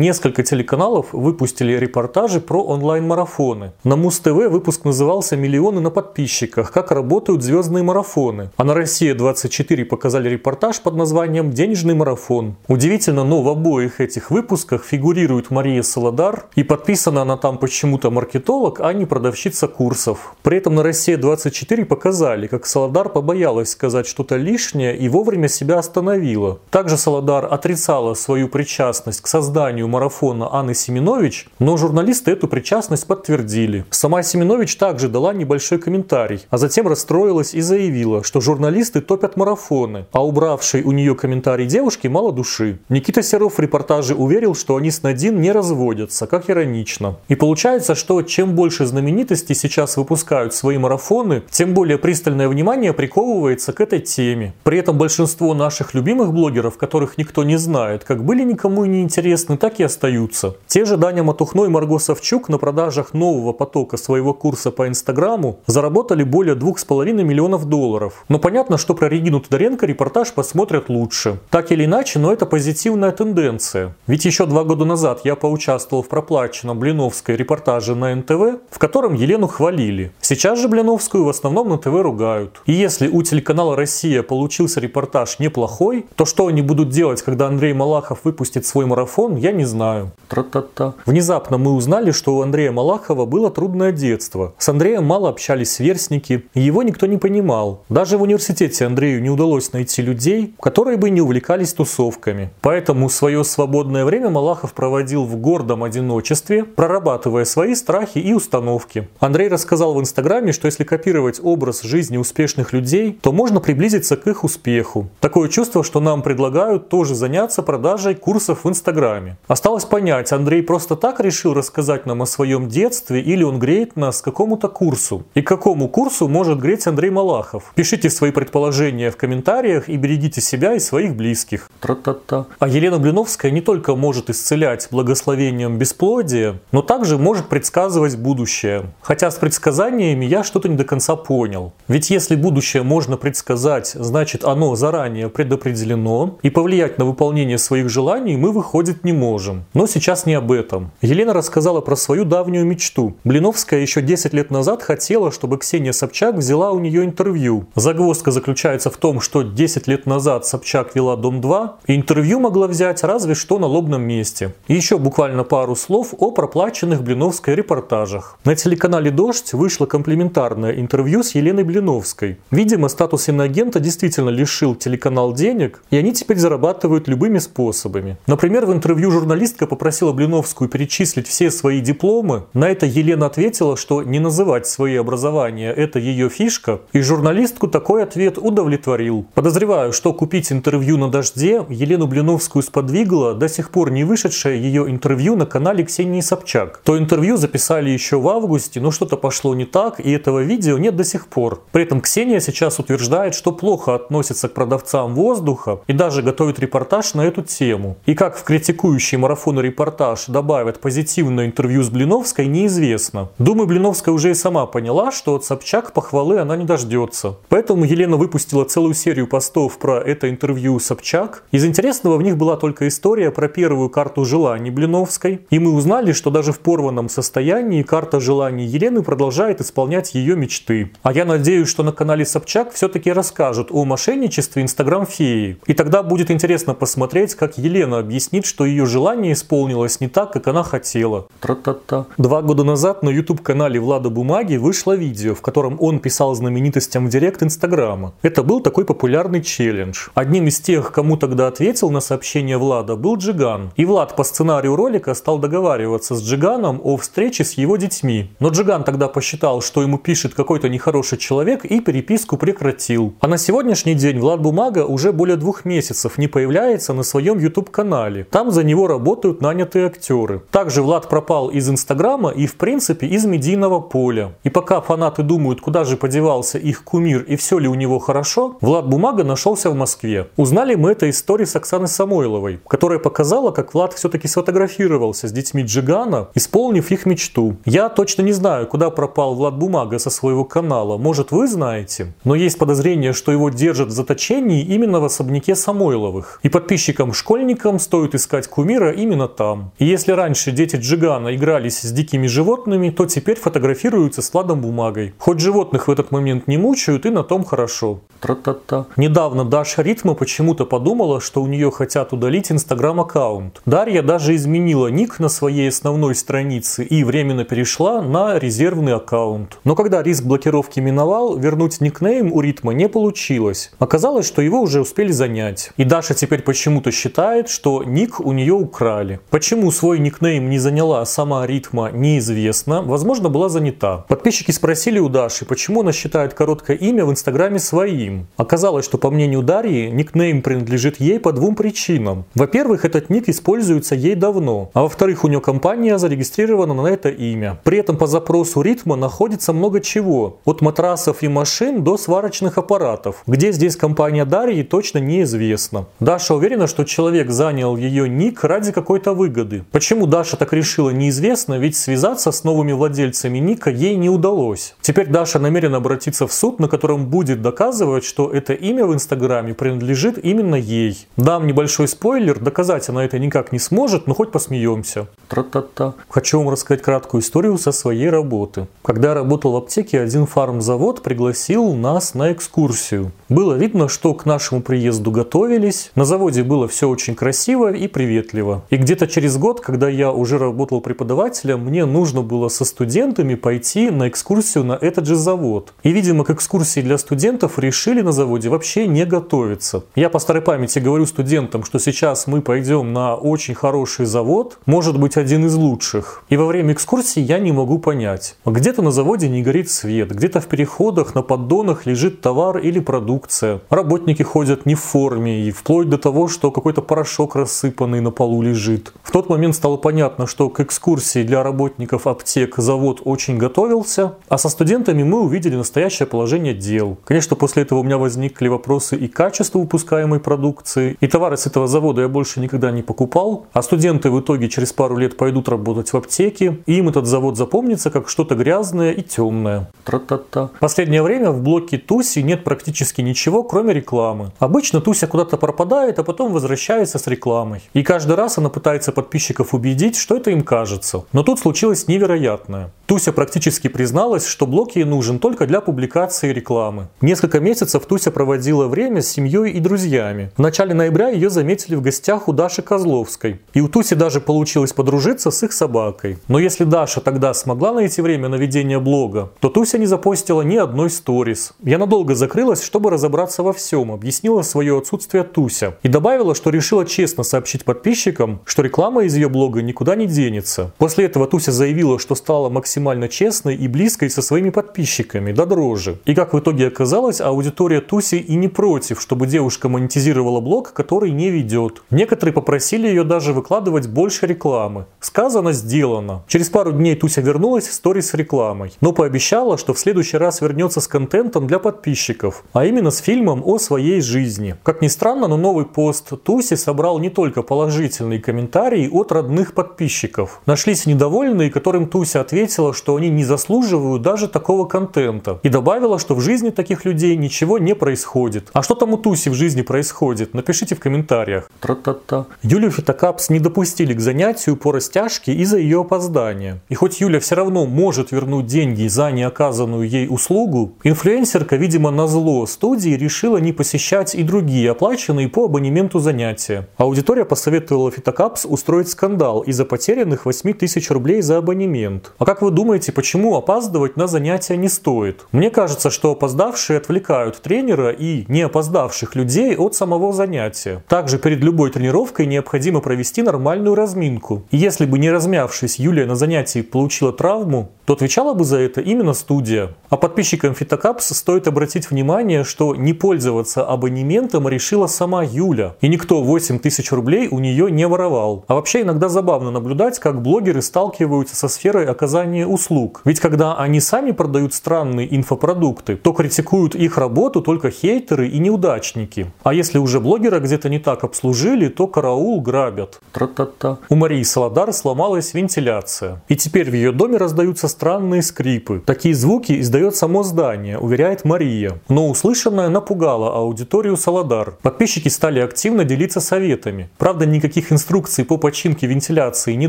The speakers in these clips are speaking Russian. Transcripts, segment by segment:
Несколько телеканалов выпустили репортажи про онлайн-марафоны. На Муз-ТВ выпуск назывался «Миллионы на подписчиках. Как работают звездные марафоны». А на «Россия-24» показали репортаж под названием «Денежный марафон». Удивительно, но в обоих этих выпусках фигурирует Мария Солодар, и подписана она там почему-то маркетолог, а не продавщица курсов. При этом на «Россия-24» показали, как Солодар побоялась сказать что-то лишнее и вовремя себя остановила. Также Солодар отрицала свою причастность к созданию марафона Анны Семенович, но журналисты эту причастность подтвердили. Сама Семенович также дала небольшой комментарий, а затем расстроилась и заявила, что журналисты топят марафоны, а убравшей у нее комментарий девушки мало души. Никита Серов в репортаже уверил, что они с Надин не разводятся, как иронично. И получается, что чем больше знаменитостей сейчас выпускают свои марафоны, тем более пристальное внимание приковывается к этой теме. При этом большинство наших любимых блогеров, которых никто не знает, как были никому и не интересны, так и остаются. Те же Даня Матухно и Марго Савчук на продажах нового потока своего курса по Инстаграму заработали более 2,5 миллионов долларов. Но понятно, что про Регину Тодоренко репортаж посмотрят лучше. Так или иначе, но это позитивная тенденция. Ведь еще два года назад я поучаствовал в проплаченном Блиновской репортаже на НТВ, в котором Елену хвалили. Сейчас же Блиновскую в основном на ТВ ругают. И если у телеканала «Россия» получился репортаж неплохой, то что они будут делать, когда Андрей Малахов выпустит свой марафон, я не знаю. Тра-та-та. Внезапно мы узнали, что у Андрея Малахова было трудное детство. С Андреем мало общались сверстники, его никто не понимал. Даже в университете Андрею не удалось найти людей, которые бы не увлекались тусовками. Поэтому свое свободное время Малахов проводил в гордом одиночестве, прорабатывая свои страхи и установки. Андрей рассказал в Инстаграме, что если копировать образ жизни успешных людей, то можно приблизиться к их успеху. Такое чувство, что нам предлагают тоже заняться продажей курсов в Инстаграме. Осталось понять, Андрей просто так решил рассказать нам о своем детстве или он греет нас какому-то курсу. И какому курсу может греть Андрей Малахов? Пишите свои предположения в комментариях и берегите себя и своих близких. Тра-та-та. А Елена Блиновская не только может исцелять благословением бесплодия, но также может предсказывать будущее. Хотя с предсказаниями я что-то не до конца понял. Ведь если будущее можно предсказать, значит оно заранее предопределено, и повлиять на выполнение своих желаний мы, выходит, не можем. Но сейчас не об этом. Елена рассказала про свою давнюю мечту. Блиновская еще 10 лет назад хотела, чтобы Ксения Собчак взяла у нее интервью. Загвоздка заключается в том, что 10 лет назад Собчак вела Дом-2, и интервью могла взять разве что на лобном месте. И еще буквально пару слов о проплаченных Блиновской репортажах. На телеканале «Дождь» вышло комплементарное интервью с Еленой Блиновской. Видимо, статус иноагента действительно лишил телеканал денег, и они теперь зарабатывают любыми способами. Например, в интервью журналистка попросила Блиновскую перечислить все свои дипломы. На это Елена ответила, что не называть свои образования – это ее фишка, и журналистку такой ответ удовлетворил. Подозреваю, что купить интервью на «Дожде» Елену Блиновскую сподвигло до сих пор не вышедшее ее интервью на канале Ксении Собчак. То интервью записали еще в августе, но что-то пошло не так, и этого видео нет до сих пор. При этом Ксения сейчас утверждает, что плохо относится к продавцам воздуха и даже готовит репортаж на эту тему. И как в критикующий марафон репортаж добавят позитивное интервью с Блиновской, неизвестно. Думаю, Блиновская уже и сама поняла, что от Собчак похвалы она не дождется. Поэтому Елена выпустила целую серию постов про это интервью Собчак. Из интересного в них была только история про первую карту желаний Блиновской. И мы узнали, что даже в порванном состоянии карта желаний Елены продолжает исполнять ее мечты. А я надеюсь, что на канале Собчак все-таки расскажут о мошенничестве Инстаграм-феи. И тогда будет интересно посмотреть, как Елена объяснит, что ее желание исполнилось не так, как она хотела. Тра-та-та. Два года назад на YouTube-канале Влада Бумаги вышло видео, в котором он писал знаменитостям в директ Инстаграма. Это был такой популярный челлендж. Одним из тех, кому тогда ответил на сообщение Влада, был Джиган. И Влад по сценарию ролика стал договариваться с Джиганом о встрече с его детьми. Но Джиган тогда посчитал, что ему пишет какой-то нехороший человек и переписку прекратил. А на сегодняшний день Влад Бумага уже более двух месяцев не появляется на своем YouTube-канале. Там за него работают нанятые актеры. Также Влад пропал из Инстаграма и в принципе из медийного поля. И пока фанаты думают, куда же подевался их кумир и все ли у него хорошо, Влад Бумага нашелся в Москве. Узнали мы это истории с Оксаной Самойловой, которая показала, как Влад все-таки сфотографировался с детьми Джигана, исполнив их мечту. Я точно не знаю, куда пропал Влад Бумага со своего канала. Может, вы знаете? Но есть подозрение, что его держат в заточении именно в особняке Самойловых. И подписчикам-школьникам стоит искать кумира мира именно там. И если раньше дети Джигана игрались с дикими животными, то теперь фотографируются с ладом бумагой. Хоть животных в этот момент не мучают, и на том хорошо. Тра-та-та. Недавно Даша Ритма почему-то подумала, что у нее хотят удалить инстаграм-аккаунт. Дарья даже изменила ник на своей основной странице и временно перешла на резервный аккаунт. Но когда риск блокировки миновал, вернуть никнейм у Ритма не получилось. Оказалось, что его уже успели занять. И Даша теперь почему-то считает, что ник у нее украли. Почему свой никнейм не заняла сама Ритма, неизвестно. Возможно, была занята. Подписчики спросили у Даши, почему она считает короткое имя в инстаграме своим. Оказалось, что по мнению Дарьи, никнейм принадлежит ей по двум причинам. Во-первых, этот ник используется ей давно, а во-вторых, у нее компания зарегистрирована на это имя. При этом по запросу ритма находится много чего, от матрасов и машин до сварочных аппаратов. Где здесь компания Дарьи, точно неизвестно. Даша уверена, что человек занял ее ник ради какой-то выгоды. Почему Даша так решила, неизвестно, ведь связаться с новыми владельцами ника ей не удалось. Теперь Даша намерена обратиться в суд, на котором будет доказывать, что это имя в Инстаграме принадлежит именно ей. Дам небольшой спойлер, доказать она это никак не сможет, но хоть посмеемся. Тра-та-та. Хочу вам рассказать краткую историю со своей работы. Когда я работал в аптеке, один фармзавод пригласил нас на экскурсию. Было видно, что к нашему приезду готовились. На заводе было все очень красиво и приветливо. И где-то через год, когда я уже работал преподавателем, мне нужно было со студентами пойти на экскурсию на этот же завод. И, видимо, к экскурсии для студентов решили на заводе вообще не готовиться. Я по старой памяти говорю студентам, что сейчас мы пойдем на очень хороший завод, может быть один из лучших. И во время экскурсии я не могу понять. Где-то на заводе не горит свет, где-то в переходах на поддонах лежит товар или продукция. Работники ходят не в форме и вплоть до того, что какой-то порошок рассыпанный на полу лежит. В тот момент стало понятно, что к экскурсии для работников аптек завод очень готовился, а со студентами мы увидели настоящее положение дел. Конечно, после этого у меня возникли вопросы и качества выпускаемой продукции, и товары с этого завода я больше никогда не покупал, а студенты в итоге через пару лет пойдут работать в аптеке, и им этот завод запомнится как что-то грязное и темное. Тра-та-та. Последнее время в блоке Туси нет практически ничего, кроме рекламы. Обычно Туся куда-то пропадает, а потом возвращается с рекламой. И каждый раз она пытается подписчиков убедить, что это им кажется. Но тут случилось невероятное. Туся практически призналась, что блок ей нужен только для публикации рекламы. Несколько месяцев Туся проводила время с семьей и друзьями. В начале ноября ее заметили в гостях у Даши Козловской. И у Туси даже получилось подружиться с их собакой. Но если Даша тогда смогла найти время на ведение блога, то Туся не запостила ни одной сторис. Я надолго закрылась, чтобы разобраться во всем, объяснила свое отсутствие Туся. И добавила, что решила честно сообщить подписчикам, что реклама из ее блога никуда не денется. После этого Туся заявила, что стала максимально честной и близкой со своими подписчиками, до дрожи. И как в итоге оказалось, аудитория Туси и не против, чтобы девушка монетизировала блог, который не ведет. Некоторые попросили ее даже выкладывать больше рекламы. Сказано, сделано. Через пару дней Туся вернулась в сторис с рекламой, но пообещала, что в следующий раз вернется с контентом для подписчиков, а именно с фильмом о своей жизни. Как ни странно, но новый пост Туси собрал не только положительные комментарии от родных подписчиков. Нашлись недовольные, которым Туся ответила, что они не заслуживают даже такого контента. И добавила, что в жизни таких людей ничего не происходит. А что там у Туси в жизни происходит? Напишите в комментариях. Тра-та-та. Юлию Фитокапс не допустили к занятию по растяжке из-за ее опоздания. И хоть Юля все равно может вернуть деньги за неоказанную ей услугу, инфлюенсерка, видимо, на зло студии решила не посещать и другие оплаченные по абонементу занятия. Аудитория посоветовала Фитокапс устроить скандал из-за потерянных 8 тысяч рублей за абонемент. А как вы думаете, почему опаздывать на занятия не стоит? Мне кажется, что опоздавшие отвлекают тренера и не опоздавших людей от самого занятия. Также перед любой тренировкой необходимо провести нормальную разминку. И если бы не размявшись Юлия на занятии получила травму, то отвечала бы за это именно студия. А подписчикам Фитокапс стоит обратить внимание, что не пользоваться абонементом решила сама Юля. И никто 8 тысяч рублей у нее не воровал. А вообще иногда забавно наблюдать, как блогеры сталкиваются со сферой оказания услуг. Ведь когда они сами продают странные инфопродукты, то критикуют их работу только хейтеры и неудачники. А если уже блогера где-то не так обслужили, то караул грабят. Тра-та-та. У Марии Солодовой Солодар сломалась вентиляция. И теперь в ее доме раздаются странные скрипы. Такие звуки издает само здание, уверяет Мария. Но услышанное напугало аудиторию Солодар. Подписчики стали активно делиться советами. Правда, никаких инструкций по починке вентиляции не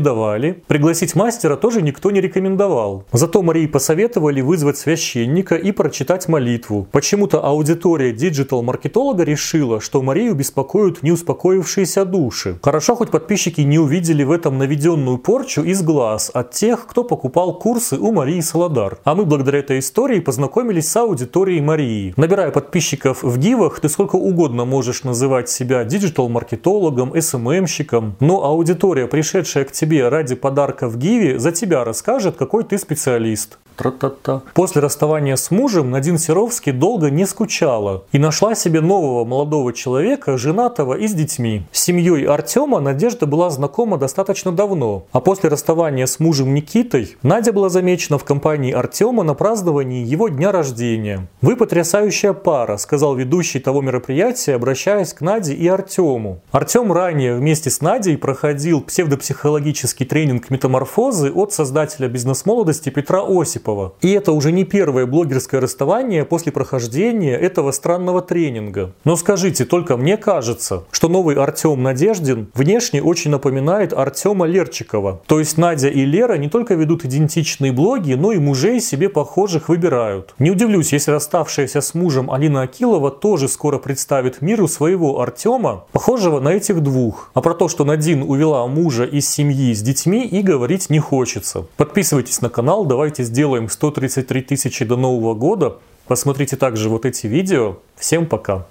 давали. Пригласить мастера тоже никто не рекомендовал. Зато Марии посоветовали вызвать священника и прочитать молитву. Почему-то аудитория digital-маркетолога решила, что Марию беспокоят неуспокоившиеся души. Хорошо, хоть подписчики не увидели в этом наведенную порчу и сглаз от тех, кто покупал курсы у Марии Солодар. А мы благодаря этой истории познакомились с аудиторией Марии. Набирая подписчиков в гивах, ты сколько угодно можешь называть себя digital-маркетологом, СММщиком, но аудитория, пришедшая к тебе ради подарка в гиве, за тебя расскажет, какой ты специалист. Тра-та-та. После расставания с мужем Надин Серовский долго не скучала и нашла себе нового молодого человека, женатого и с детьми. С семьей Артема Надежда была знакома достаточно давно, а после расставания с мужем Никитой Надя была замечена в компании Артема на праздновании его дня рождения. «Вы потрясающая пара», — сказал ведущий того мероприятия, обращаясь к Наде и Артему. Артем ранее вместе с Надей проходил псевдопсихологический тренинг метаморфозы от создателя бизнес-молодости Петра Осипова Осипова. И это уже не первое блогерское расставание после прохождения этого странного тренинга. Но скажите, только мне кажется, что новый Артем Надеждин внешне очень напоминает Артема Лерчикова. То есть Надя и Лера не только ведут идентичные блоги, но и мужей себе похожих выбирают. Не удивлюсь, если расставшаяся с мужем Алина Акилова тоже скоро представит миру своего Артема, похожего на этих двух. А про то, что Надин увела мужа из семьи с детьми и говорить не хочется. Подписывайтесь на канал, давайте сделаем сделаем 133 тысячи до Нового года. Посмотрите также вот эти видео. Всем пока!